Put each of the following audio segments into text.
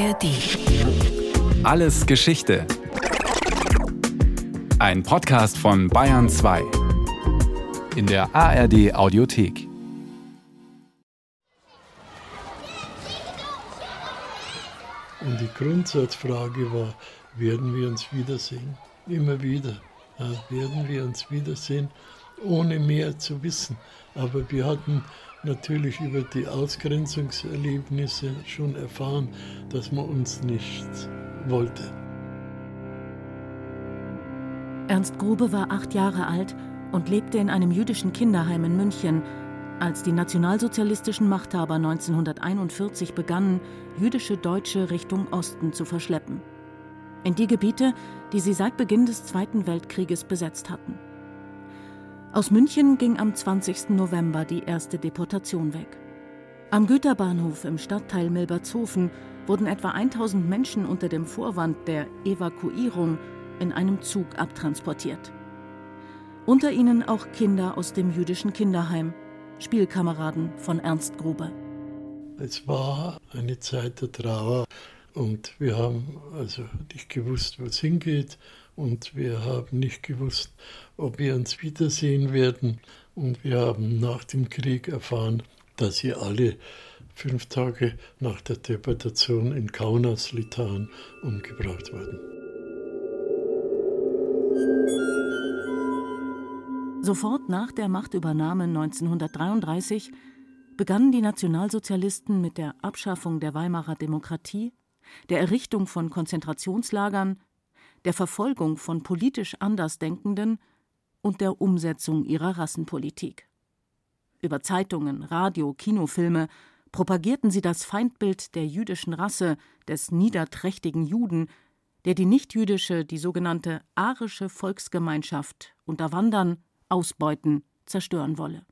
ARD. Alles Geschichte. Ein Podcast von Bayern 2. In der ARD Audiothek. Und die Grundsatzfrage war, werden wir uns wiedersehen? Immer wieder. Ja, werden wir uns wiedersehen, ohne mehr zu wissen. Aber wir hatten natürlich über die Ausgrenzungserlebnisse schon erfahren, dass man uns nicht wollte. Ernst Grube war acht Jahre alt und lebte in einem jüdischen Kinderheim in München, als die nationalsozialistischen Machthaber 1941 begannen, jüdische Deutsche Richtung Osten zu verschleppen. In die Gebiete, die sie seit Beginn des Zweiten Weltkrieges besetzt hatten. Aus München ging am 20. November die erste Deportation weg. Am Güterbahnhof im Stadtteil Milbertshofen wurden etwa 1000 Menschen unter dem Vorwand der Evakuierung in einem Zug abtransportiert. Unter ihnen auch Kinder aus dem jüdischen Kinderheim, Spielkameraden von Ernst Grube. Es war eine Zeit der Trauer und wir haben also nicht gewusst, wo es hingeht und wir haben nicht gewusst, ob wir uns wiedersehen werden. Und wir haben nach dem Krieg erfahren, dass sie alle fünf Tage nach der Deportation in Kaunas, Litauen, umgebracht wurden. Sofort nach der Machtübernahme 1933 begannen die Nationalsozialisten mit der Abschaffung der Weimarer Demokratie, der Errichtung von Konzentrationslagern, der Verfolgung von politisch Andersdenkenden und der Umsetzung ihrer Rassenpolitik. Über Zeitungen, Radio, Kinofilme propagierten sie das Feindbild der jüdischen Rasse, des niederträchtigen Juden, der die nichtjüdische, die sogenannte arische Volksgemeinschaft unterwandern, ausbeuten, zerstören wolle.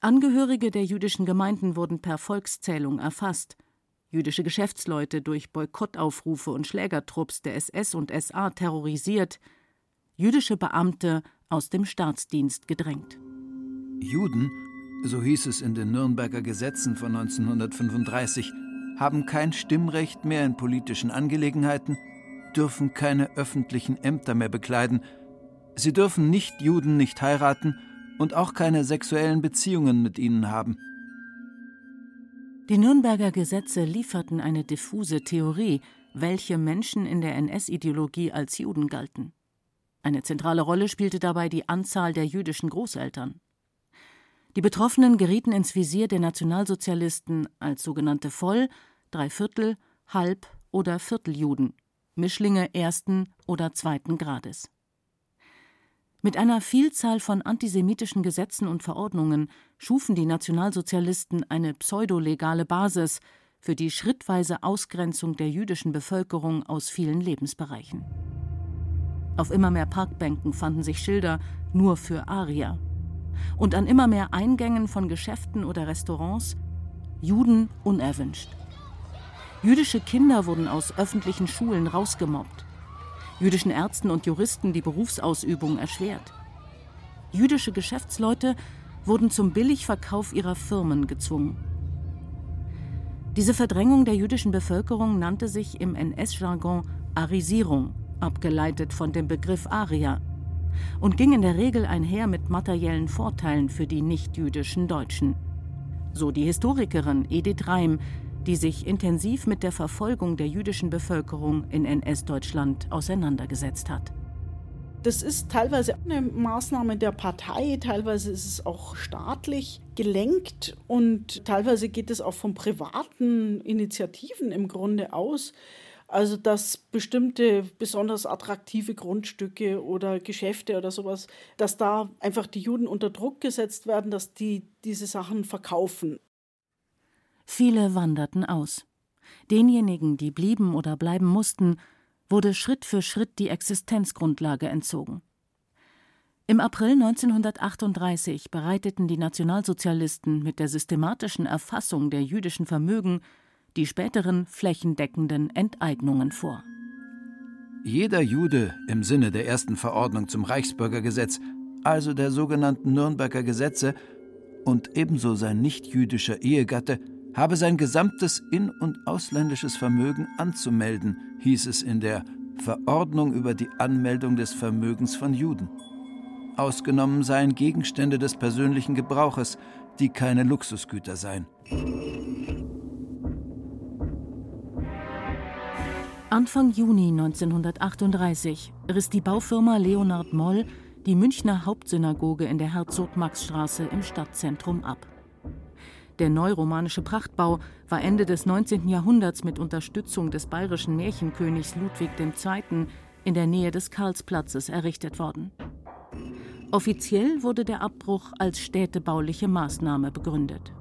Angehörige der jüdischen Gemeinden wurden per Volkszählung erfasst, jüdische Geschäftsleute durch Boykottaufrufe und Schlägertrupps der SS und SA terrorisiert, jüdische Beamte aus dem Staatsdienst gedrängt. Juden, so hieß es in den Nürnberger Gesetzen von 1935, haben kein Stimmrecht mehr in politischen Angelegenheiten, dürfen keine öffentlichen Ämter mehr bekleiden, sie dürfen Nicht-Juden nicht heiraten und auch keine sexuellen Beziehungen mit ihnen haben. Die Nürnberger Gesetze lieferten eine diffuse Theorie, welche Menschen in der NS-Ideologie als Juden galten. Eine zentrale Rolle spielte dabei die Anzahl der jüdischen Großeltern. Die Betroffenen gerieten ins Visier der Nationalsozialisten als sogenannte Voll-, Dreiviertel-, Halb- oder Vierteljuden, Mischlinge ersten oder zweiten Grades. Mit einer Vielzahl von antisemitischen Gesetzen und Verordnungen schufen die Nationalsozialisten eine pseudolegale Basis für die schrittweise Ausgrenzung der jüdischen Bevölkerung aus vielen Lebensbereichen. Auf immer mehr Parkbänken fanden sich Schilder nur für Arier. Und an immer mehr Eingängen von Geschäften oder Restaurants Juden unerwünscht. Jüdische Kinder wurden aus öffentlichen Schulen rausgemobbt jüdischen Ärzten und Juristen die Berufsausübung erschwert. Jüdische Geschäftsleute wurden zum Billigverkauf ihrer Firmen gezwungen. Diese Verdrängung der jüdischen Bevölkerung nannte sich im NS-Jargon Arisierung, abgeleitet von dem Begriff Arier, und ging in der Regel einher mit materiellen Vorteilen für die nichtjüdischen Deutschen. So die Historikerin Edith Reim, die sich intensiv mit der Verfolgung der jüdischen Bevölkerung in NS-Deutschland auseinandergesetzt hat. Das ist teilweise eine Maßnahme der Partei, teilweise ist es auch staatlich gelenkt und teilweise geht es auch von privaten Initiativen im Grunde aus. Also dass bestimmte besonders attraktive Grundstücke oder Geschäfte oder sowas, dass da einfach die Juden unter Druck gesetzt werden, dass die diese Sachen verkaufen. Viele wanderten aus. Denjenigen, die blieben oder bleiben mussten, wurde Schritt für Schritt die Existenzgrundlage entzogen. Im April 1938 bereiteten die Nationalsozialisten mit der systematischen Erfassung der jüdischen Vermögen die späteren flächendeckenden Enteignungen vor. Jeder Jude im Sinne der ersten Verordnung zum Reichsbürgergesetz, also der sogenannten Nürnberger Gesetze, und ebenso sein nichtjüdischer Ehegatte habe sein gesamtes in- und ausländisches Vermögen anzumelden, hieß es in der Verordnung über die Anmeldung des Vermögens von Juden. Ausgenommen seien Gegenstände des persönlichen Gebrauches, die keine Luxusgüter seien. Anfang Juni 1938 riss die Baufirma Leonhard Moll die Münchner Hauptsynagoge in der Herzog-Max-Straße im Stadtzentrum ab. Der neuromanische Prachtbau war Ende des 19. Jahrhunderts mit Unterstützung des bayerischen Märchenkönigs Ludwig II. in der Nähe des Karlsplatzes errichtet worden. Offiziell wurde der Abbruch als städtebauliche Maßnahme begründet.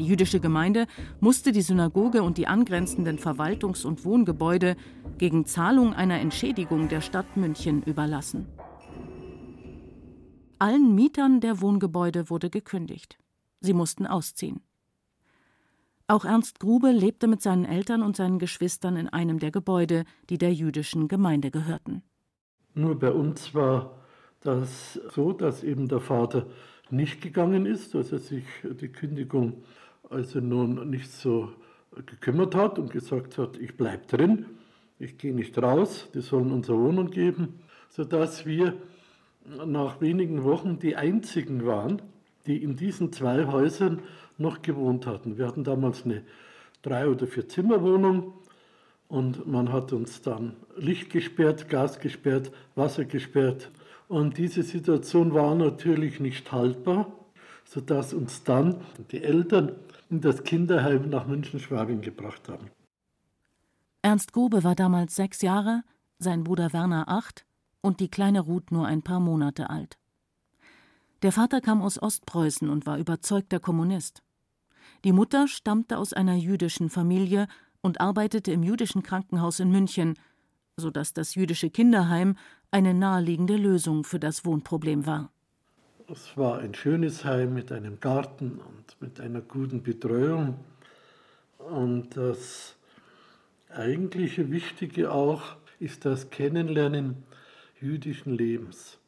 Die jüdische Gemeinde musste die Synagoge und die angrenzenden Verwaltungs- und Wohngebäude gegen Zahlung einer Entschädigung der Stadt München überlassen. Allen Mietern der Wohngebäude wurde gekündigt. Sie mussten ausziehen. Auch Ernst Grube lebte mit seinen Eltern und seinen Geschwistern in einem der Gebäude, die der jüdischen Gemeinde gehörten. Nur bei uns war das so, dass eben der Vater nicht gegangen ist, dass er sich die Kündigung also nun nicht so gekümmert hat und gesagt hat, ich bleibe drin, ich gehe nicht raus, die sollen unsere Wohnung geben, sodass wir nach wenigen Wochen die einzigen waren, die in diesen zwei Häusern noch gewohnt hatten. Wir hatten damals eine drei- oder vier Zimmerwohnung und man hat uns dann Licht gesperrt, Gas gesperrt, Wasser gesperrt. Und diese Situation war natürlich nicht haltbar, sodass uns dann die Eltern in das Kinderheim nach München-Schwabing gebracht haben. Ernst Grube war damals sechs Jahre, sein Bruder Werner acht und die kleine Ruth nur ein paar Monate alt. Der Vater kam aus Ostpreußen und war überzeugter Kommunist. Die Mutter stammte aus einer jüdischen Familie und arbeitete im jüdischen Krankenhaus in München, so dass das jüdische Kinderheim eine naheliegende Lösung für das Wohnproblem war. Es war ein schönes Heim mit einem Garten und mit einer guten Betreuung. Und das eigentliche Wichtige auch ist das Kennenlernen jüdischen Lebens.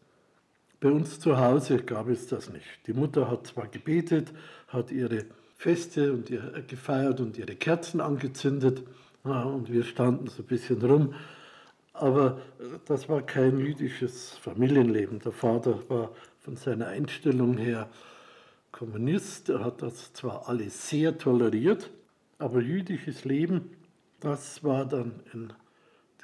Bei uns zu Hause gab es das nicht. Die Mutter hat zwar gebetet, hat ihre Feste und ihr, gefeiert und ihre Kerzen angezündet und wir standen so ein bisschen rum, aber das war kein jüdisches Familienleben. Der Vater war von seiner Einstellung her Kommunist, er hat das zwar alles sehr toleriert, aber jüdisches Leben, das war dann in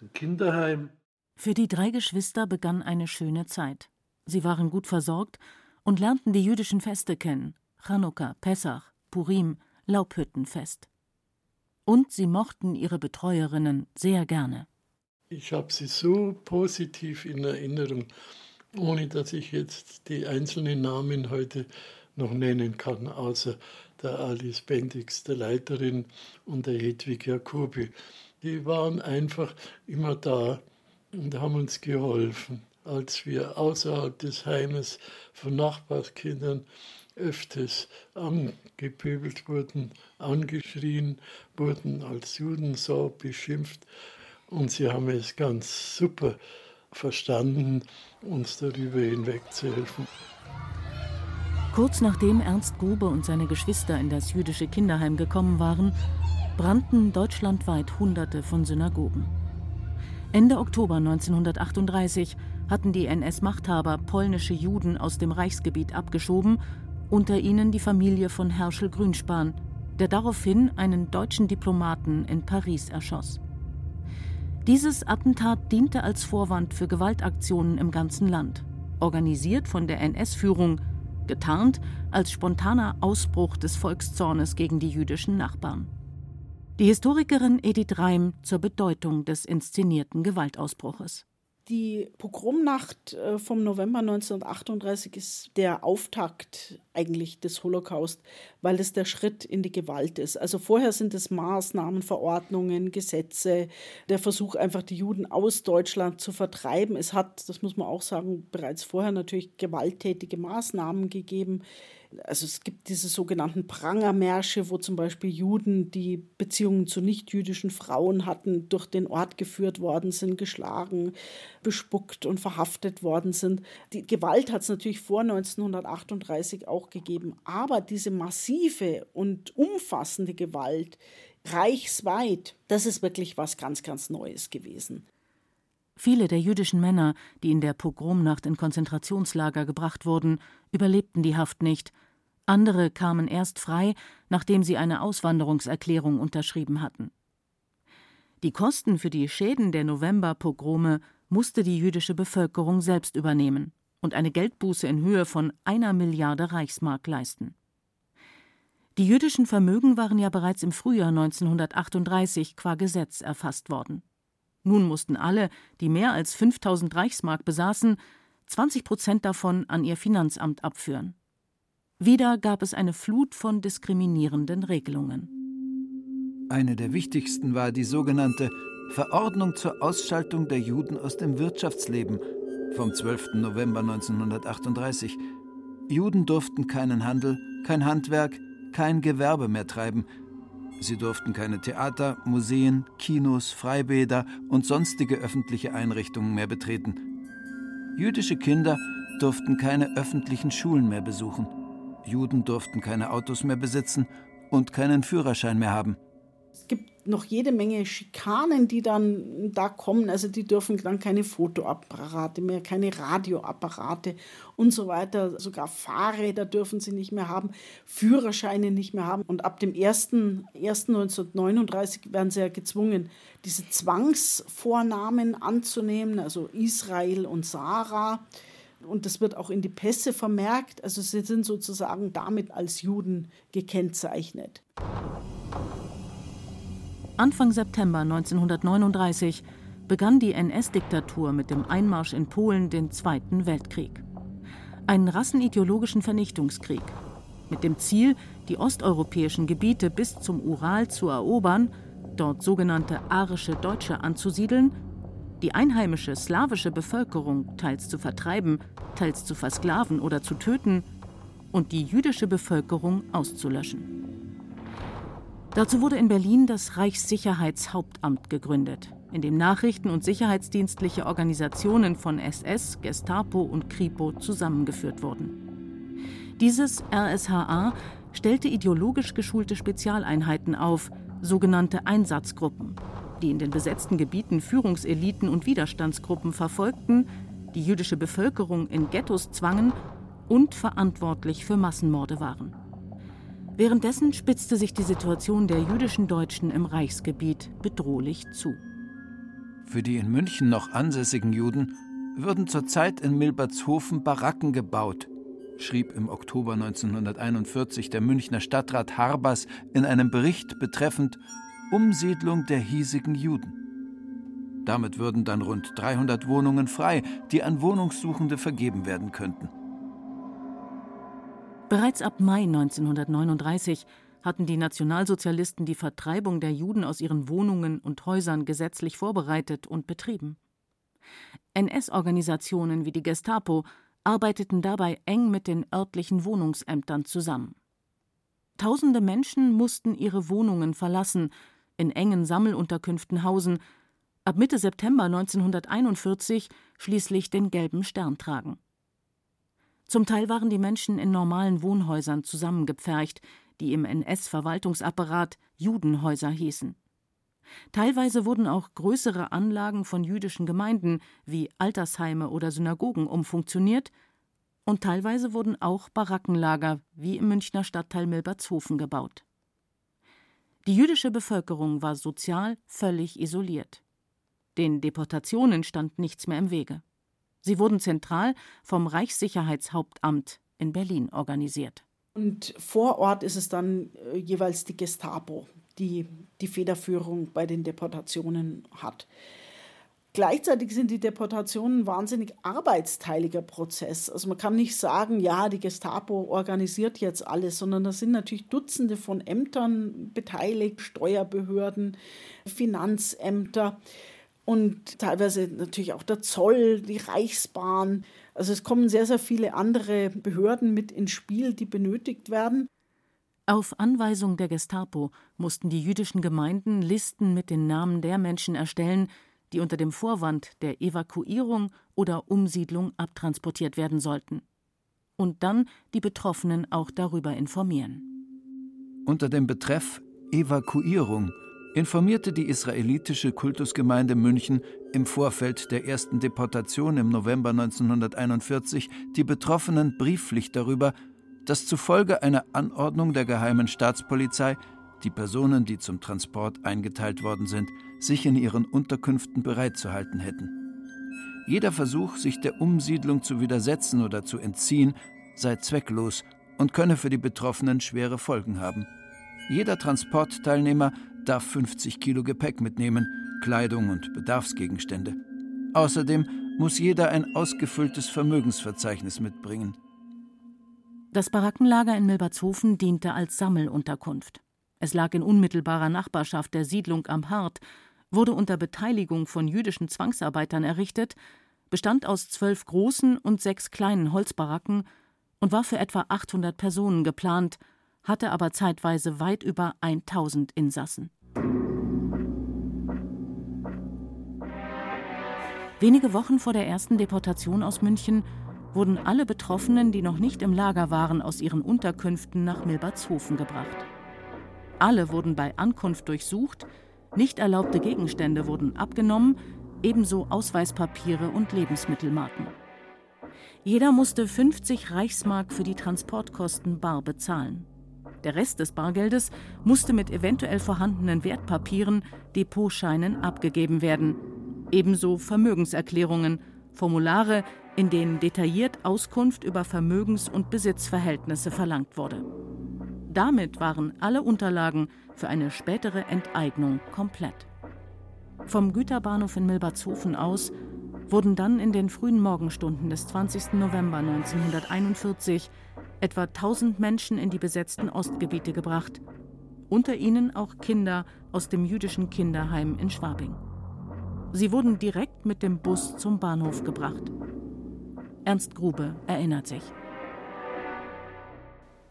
dem Kinderheim. Für die drei Geschwister begann eine schöne Zeit. Sie waren gut versorgt und lernten die jüdischen Feste kennen: Chanukka, Pessach, Purim, Laubhüttenfest. Und sie mochten ihre Betreuerinnen sehr gerne. Ich habe sie so positiv in Erinnerung, ohne dass ich jetzt die einzelnen Namen heute noch nennen kann, außer der Alice Bendix, der Leiterin, und der Hedwig Jacobi. Die waren einfach immer da und haben uns geholfen, als wir außerhalb des Heimes von Nachbarskindern öfters angepöbelt wurden, angeschrien wurden, als Juden so beschimpft. Und sie haben es ganz super verstanden, uns darüber hinwegzuhelfen. Kurz nachdem Ernst Grube und seine Geschwister in das jüdische Kinderheim gekommen waren, brannten deutschlandweit Hunderte von Synagogen. Ende Oktober 1938 hatten die NS-Machthaber polnische Juden aus dem Reichsgebiet abgeschoben, unter ihnen die Familie von Herschel Grünspan, der daraufhin einen deutschen Diplomaten in Paris erschoss. Dieses Attentat diente als Vorwand für Gewaltaktionen im ganzen Land, organisiert von der NS-Führung, getarnt als spontaner Ausbruch des Volkszornes gegen die jüdischen Nachbarn. Die Historikerin Edith Reim zur Bedeutung des inszenierten Gewaltausbruches. Die Pogromnacht äh, vom November 1938 ist der Auftakt eigentlich des Holocaust, weil es der Schritt in die Gewalt ist. Also vorher sind es Maßnahmen, Verordnungen, Gesetze, der Versuch einfach die Juden aus Deutschland zu vertreiben. Es hat, das muss man auch sagen, bereits vorher natürlich gewalttätige Maßnahmen gegeben also es gibt diese sogenannten Prangermärsche, wo zum Beispiel Juden, die Beziehungen zu nichtjüdischen Frauen hatten, durch den Ort geführt worden sind, geschlagen, bespuckt und verhaftet worden sind. Die Gewalt hat es natürlich vor 1938 auch gegeben. Aber diese massive und umfassende Gewalt, reichsweit, das ist wirklich was ganz, ganz Neues gewesen. Viele der jüdischen Männer, die in der Pogromnacht in Konzentrationslager gebracht wurden, überlebten die Haft nicht. Andere kamen erst frei, nachdem sie eine Auswanderungserklärung unterschrieben hatten. Die Kosten für die Schäden der Novemberpogrome musste die jüdische Bevölkerung selbst übernehmen und eine Geldbuße in Höhe von einer Milliarde Reichsmark leisten. Die jüdischen Vermögen waren ja bereits im Frühjahr 1938 qua Gesetz erfasst worden. Nun mussten alle, die mehr als 5000 Reichsmark besaßen, 20 Prozent davon an ihr Finanzamt abführen. Wieder gab es eine Flut von diskriminierenden Regelungen. Eine der wichtigsten war die sogenannte Verordnung zur Ausschaltung der Juden aus dem Wirtschaftsleben vom 12. November 1938. Juden durften keinen Handel, kein Handwerk, kein Gewerbe mehr treiben. Sie durften keine Theater, Museen, Kinos, Freibäder und sonstige öffentliche Einrichtungen mehr betreten. Jüdische Kinder durften keine öffentlichen Schulen mehr besuchen. Juden durften keine Autos mehr besitzen und keinen Führerschein mehr haben. Es gibt noch jede Menge Schikanen, die dann da kommen. Also die dürfen dann keine Fotoapparate mehr, keine Radioapparate und so weiter. Sogar Fahrräder dürfen sie nicht mehr haben, Führerscheine nicht mehr haben. Und ab dem 1.1.1939 werden sie ja gezwungen, diese Zwangsvornamen anzunehmen, also Israel und Sarah. Und das wird auch in die Pässe vermerkt. Also sie sind sozusagen damit als Juden gekennzeichnet. Anfang September 1939 begann die NS-Diktatur mit dem Einmarsch in Polen den Zweiten Weltkrieg. Einen rassenideologischen Vernichtungskrieg mit dem Ziel, die osteuropäischen Gebiete bis zum Ural zu erobern, dort sogenannte arische Deutsche anzusiedeln, die einheimische slawische Bevölkerung teils zu vertreiben, teils zu versklaven oder zu töten und die jüdische Bevölkerung auszulöschen. Dazu wurde in Berlin das Reichssicherheitshauptamt gegründet, in dem Nachrichten- und sicherheitsdienstliche Organisationen von SS, Gestapo und Kripo zusammengeführt wurden. Dieses RSHA stellte ideologisch geschulte Spezialeinheiten auf, sogenannte Einsatzgruppen, die in den besetzten Gebieten Führungseliten und Widerstandsgruppen verfolgten, die jüdische Bevölkerung in Ghettos zwangen und verantwortlich für Massenmorde waren. Währenddessen spitzte sich die Situation der jüdischen Deutschen im Reichsgebiet bedrohlich zu. Für die in München noch ansässigen Juden würden zurzeit in Milbertshofen Baracken gebaut, schrieb im Oktober 1941 der Münchner Stadtrat Harbers in einem Bericht betreffend Umsiedlung der hiesigen Juden. Damit würden dann rund 300 Wohnungen frei, die an Wohnungssuchende vergeben werden könnten. Bereits ab Mai 1939 hatten die Nationalsozialisten die Vertreibung der Juden aus ihren Wohnungen und Häusern gesetzlich vorbereitet und betrieben. NS-Organisationen wie die Gestapo arbeiteten dabei eng mit den örtlichen Wohnungsämtern zusammen. Tausende Menschen mussten ihre Wohnungen verlassen, in engen Sammelunterkünften hausen, ab Mitte September 1941 schließlich den gelben Stern tragen. Zum Teil waren die Menschen in normalen Wohnhäusern zusammengepfercht, die im NS-Verwaltungsapparat Judenhäuser hießen. Teilweise wurden auch größere Anlagen von jüdischen Gemeinden wie Altersheime oder Synagogen umfunktioniert und teilweise wurden auch Barackenlager wie im Münchner Stadtteil Milbertshofen gebaut. Die jüdische Bevölkerung war sozial völlig isoliert. Den Deportationen stand nichts mehr im Wege. Sie wurden zentral vom Reichssicherheitshauptamt in Berlin organisiert. Und vor Ort ist es dann äh, jeweils die Gestapo, die die Federführung bei den Deportationen hat. Gleichzeitig sind die Deportationen ein wahnsinnig arbeitsteiliger Prozess. Also man kann nicht sagen, ja, die Gestapo organisiert jetzt alles, sondern da sind natürlich Dutzende von Ämtern beteiligt, Steuerbehörden, Finanzämter und teilweise natürlich auch der Zoll, die Reichsbahn. Also es kommen sehr, sehr viele andere Behörden mit ins Spiel, die benötigt werden. Auf Anweisung der Gestapo mussten die jüdischen Gemeinden Listen mit den Namen der Menschen erstellen, die unter dem Vorwand der Evakuierung oder Umsiedlung abtransportiert werden sollten. und dann die Betroffenen auch darüber informieren. Unter dem Betreff Evakuierung informierte die israelitische Kultusgemeinde München im Vorfeld der ersten Deportation im November 1941 die Betroffenen brieflich darüber, dass zufolge einer Anordnung der geheimen Staatspolizei die Personen, die zum Transport eingeteilt worden sind, sich in ihren Unterkünften bereitzuhalten hätten. Jeder Versuch, sich der Umsiedlung zu widersetzen oder zu entziehen, sei zwecklos und könne für die Betroffenen schwere Folgen haben. Jeder Transportteilnehmer darf 50 Kilo Gepäck mitnehmen, Kleidung und Bedarfsgegenstände. Außerdem muss jeder ein ausgefülltes Vermögensverzeichnis mitbringen. Das Barackenlager in Milbertshofen diente als Sammelunterkunft. Es lag in unmittelbarer Nachbarschaft der Siedlung am Hart, wurde unter Beteiligung von jüdischen Zwangsarbeitern errichtet, bestand aus zwölf großen und sechs kleinen Holzbaracken und war für etwa 800 Personen geplant, hatte aber zeitweise weit über 1000 Insassen. Wenige Wochen vor der ersten Deportation aus München wurden alle Betroffenen, die noch nicht im Lager waren, aus ihren Unterkünften nach Milbertshofen gebracht. Alle wurden bei Ankunft durchsucht, nicht erlaubte Gegenstände wurden abgenommen, ebenso Ausweispapiere und Lebensmittelmarken. Jeder musste 50 Reichsmark für die Transportkosten bar bezahlen. Der Rest des Bargeldes musste mit eventuell vorhandenen Wertpapieren, Depotscheinen abgegeben werden. Ebenso Vermögenserklärungen, Formulare, in denen detailliert Auskunft über Vermögens- und Besitzverhältnisse verlangt wurde. Damit waren alle Unterlagen für eine spätere Enteignung komplett. Vom Güterbahnhof in Milbertshofen aus wurden dann in den frühen Morgenstunden des 20. November 1941 etwa 1000 Menschen in die besetzten Ostgebiete gebracht, unter ihnen auch Kinder aus dem jüdischen Kinderheim in Schwabing. Sie wurden direkt mit dem Bus zum Bahnhof gebracht. Ernst Grube erinnert sich.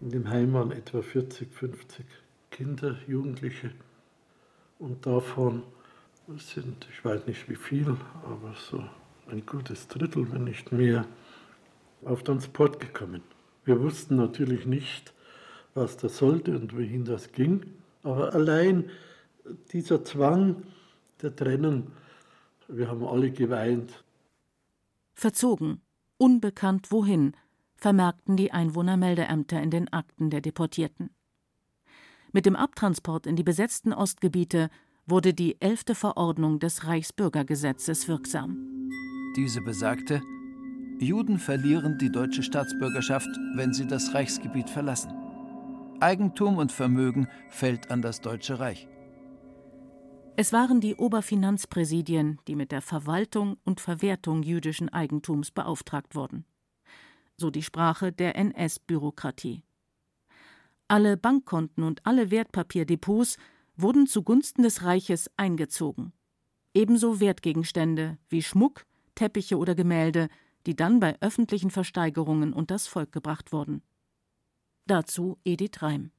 In dem Heim waren etwa 40, 50 Kinder, Jugendliche und davon sind, ich weiß nicht wie viel, aber so ein gutes Drittel, wenn nicht mehr, auf Transport gekommen. Wir wussten natürlich nicht, was das sollte und wohin das ging, aber allein dieser Zwang der Trennung, wir haben alle geweint. Verzogen, unbekannt wohin, vermerkten die Einwohnermeldeämter in den Akten der Deportierten. Mit dem Abtransport in die besetzten Ostgebiete wurde die elfte Verordnung des Reichsbürgergesetzes wirksam. Diese besagte, Juden verlieren die deutsche Staatsbürgerschaft, wenn sie das Reichsgebiet verlassen. Eigentum und Vermögen fällt an das Deutsche Reich. Es waren die Oberfinanzpräsidien, die mit der Verwaltung und Verwertung jüdischen Eigentums beauftragt wurden. So die Sprache der NS-Bürokratie. Alle Bankkonten und alle Wertpapierdepots wurden zugunsten des Reiches eingezogen. Ebenso Wertgegenstände wie Schmuck, Teppiche oder Gemälde, die dann bei öffentlichen Versteigerungen unters Volk gebracht wurden. Dazu Edith Reim.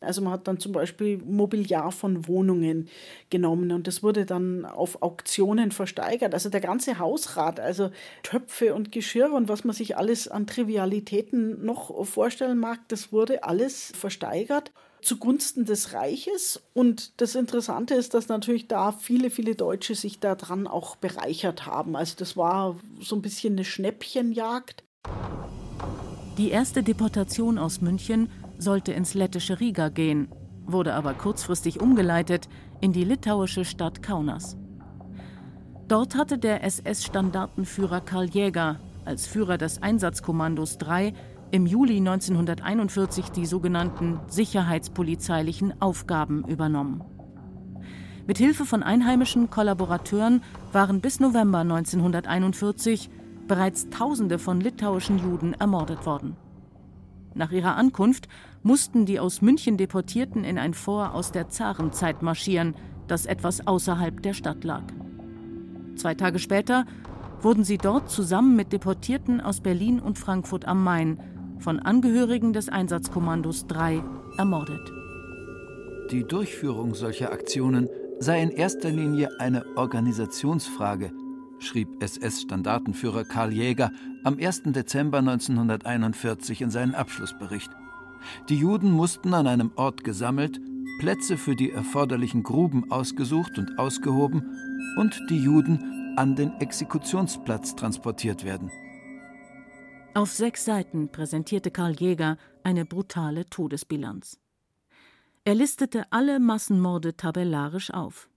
Also man hat dann zum Beispiel Mobiliar von Wohnungen genommen und das wurde dann auf Auktionen versteigert. Also der ganze Hausrat, also Töpfe und Geschirr und was man sich alles an Trivialitäten noch vorstellen mag, das wurde alles versteigert zugunsten des Reiches. Und das Interessante ist, dass natürlich da viele, viele Deutsche sich daran auch bereichert haben. Also das war so ein bisschen eine Schnäppchenjagd. Die erste Deportation aus München sollte ins lettische Riga gehen, wurde aber kurzfristig umgeleitet in die litauische Stadt Kaunas. Dort hatte der SS-Standartenführer Karl Jäger als Führer des Einsatzkommandos 3 im Juli 1941 die sogenannten sicherheitspolizeilichen Aufgaben übernommen. Mit Hilfe von einheimischen Kollaborateuren waren bis November 1941 bereits Tausende von litauischen Juden ermordet worden. Nach ihrer Ankunft mussten die aus München Deportierten in ein Fort aus der Zarenzeit marschieren, das etwas außerhalb der Stadt lag. Zwei Tage später wurden sie dort zusammen mit Deportierten aus Berlin und Frankfurt am Main von Angehörigen des Einsatzkommandos 3 ermordet. Die Durchführung solcher Aktionen sei in erster Linie eine Organisationsfrage, schrieb SS-Standartenführer Karl Jäger am 1. Dezember 1941 in seinen Abschlussbericht. Die Juden mussten an einem Ort gesammelt, Plätze für die erforderlichen Gruben ausgesucht und ausgehoben und die Juden an den Exekutionsplatz transportiert werden. Auf sechs Seiten präsentierte Karl Jäger eine brutale Todesbilanz. Er listete alle Massenmorde tabellarisch auf.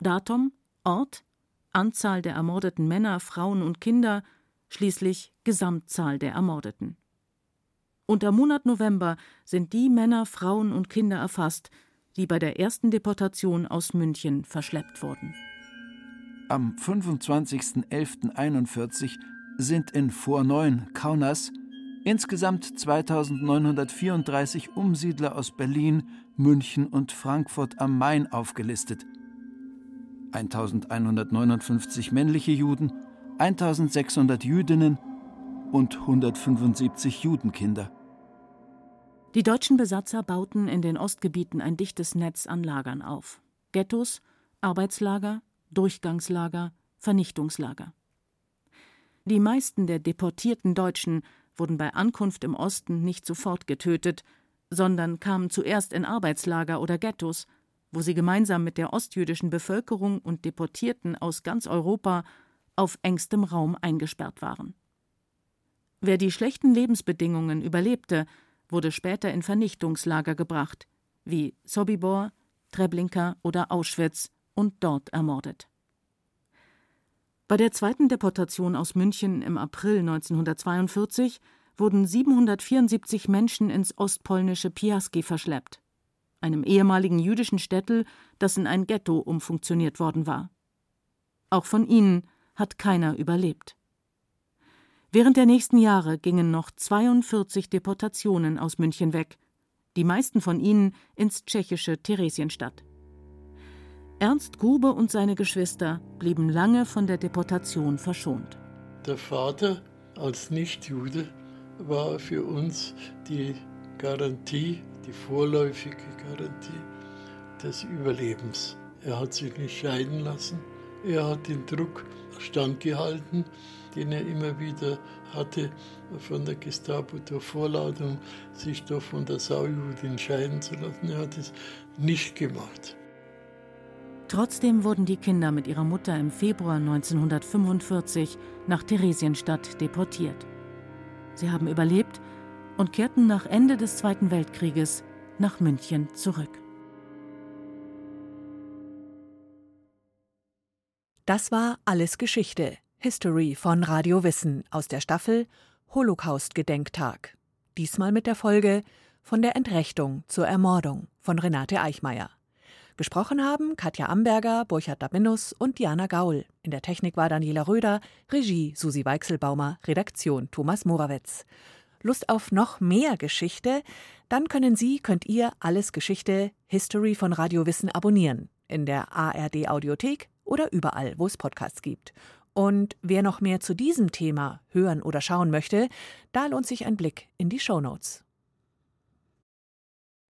Datum, Ort, Anzahl der ermordeten Männer, Frauen und Kinder, schließlich Gesamtzahl der Ermordeten. Unter Monat November sind die Männer, Frauen und Kinder erfasst, die bei der ersten Deportation aus München verschleppt wurden. Am 25.11.41 sind in Vorneuen, Kaunas, insgesamt 2934 Umsiedler aus Berlin, München und Frankfurt am Main aufgelistet. 1159 männliche Juden, 1600 Jüdinnen und 175 Judenkinder. Die deutschen Besatzer bauten in den Ostgebieten ein dichtes Netz an Lagern auf. Ghettos, Arbeitslager, Durchgangslager, Vernichtungslager. Die meisten der deportierten Deutschen wurden bei Ankunft im Osten nicht sofort getötet, sondern kamen zuerst in Arbeitslager oder Ghettos, wo sie gemeinsam mit der ostjüdischen Bevölkerung und Deportierten aus ganz Europa auf engstem Raum eingesperrt waren. Wer die schlechten Lebensbedingungen überlebte, wurde später in Vernichtungslager gebracht, wie Sobibor, Treblinka oder Auschwitz, und dort ermordet. Bei der zweiten Deportation aus München im April 1942 wurden 774 Menschen ins ostpolnische Piaski verschleppt, einem ehemaligen jüdischen Städtel, das in ein Ghetto umfunktioniert worden war. Auch von ihnen hat keiner überlebt. Während der nächsten Jahre gingen noch 42 Deportationen aus München weg, die meisten von ihnen ins tschechische Theresienstadt. Ernst Grube und seine Geschwister blieben lange von der Deportation verschont. Der Vater als Nichtjude war für uns die Garantie, die vorläufige Garantie des Überlebens. Er hat sich nicht scheiden lassen. Er hat den Druck standgehalten, den er immer wieder hatte von der Gestapo durch Vorladung, sich doch von der Saujudin scheiden zu lassen. Er hat es nicht gemacht. Trotzdem wurden die Kinder mit ihrer Mutter im Februar 1945 nach Theresienstadt deportiert. Sie haben überlebt und kehrten nach Ende des Zweiten Weltkrieges nach München zurück. Das war Alles Geschichte, History von Radio Wissen aus der Staffel Holocaust-Gedenktag. Diesmal mit der Folge Von der Entrechtung zur Ermordung von Renate Eichmeier. Gesprochen haben Katja Amberger, Burchard Dabinus und Diana Gaul. In der Technik war Daniela Röder, Regie Susi Weichselbaumer, Redaktion Thomas Morawetz. Lust auf noch mehr Geschichte? Dann können Sie, könnt ihr alles Geschichte History von Radio Wissen abonnieren. In der ARD Audiothek oder überall, wo es Podcasts gibt. Und wer noch mehr zu diesem Thema hören oder schauen möchte, da lohnt sich ein Blick in die Show Notes.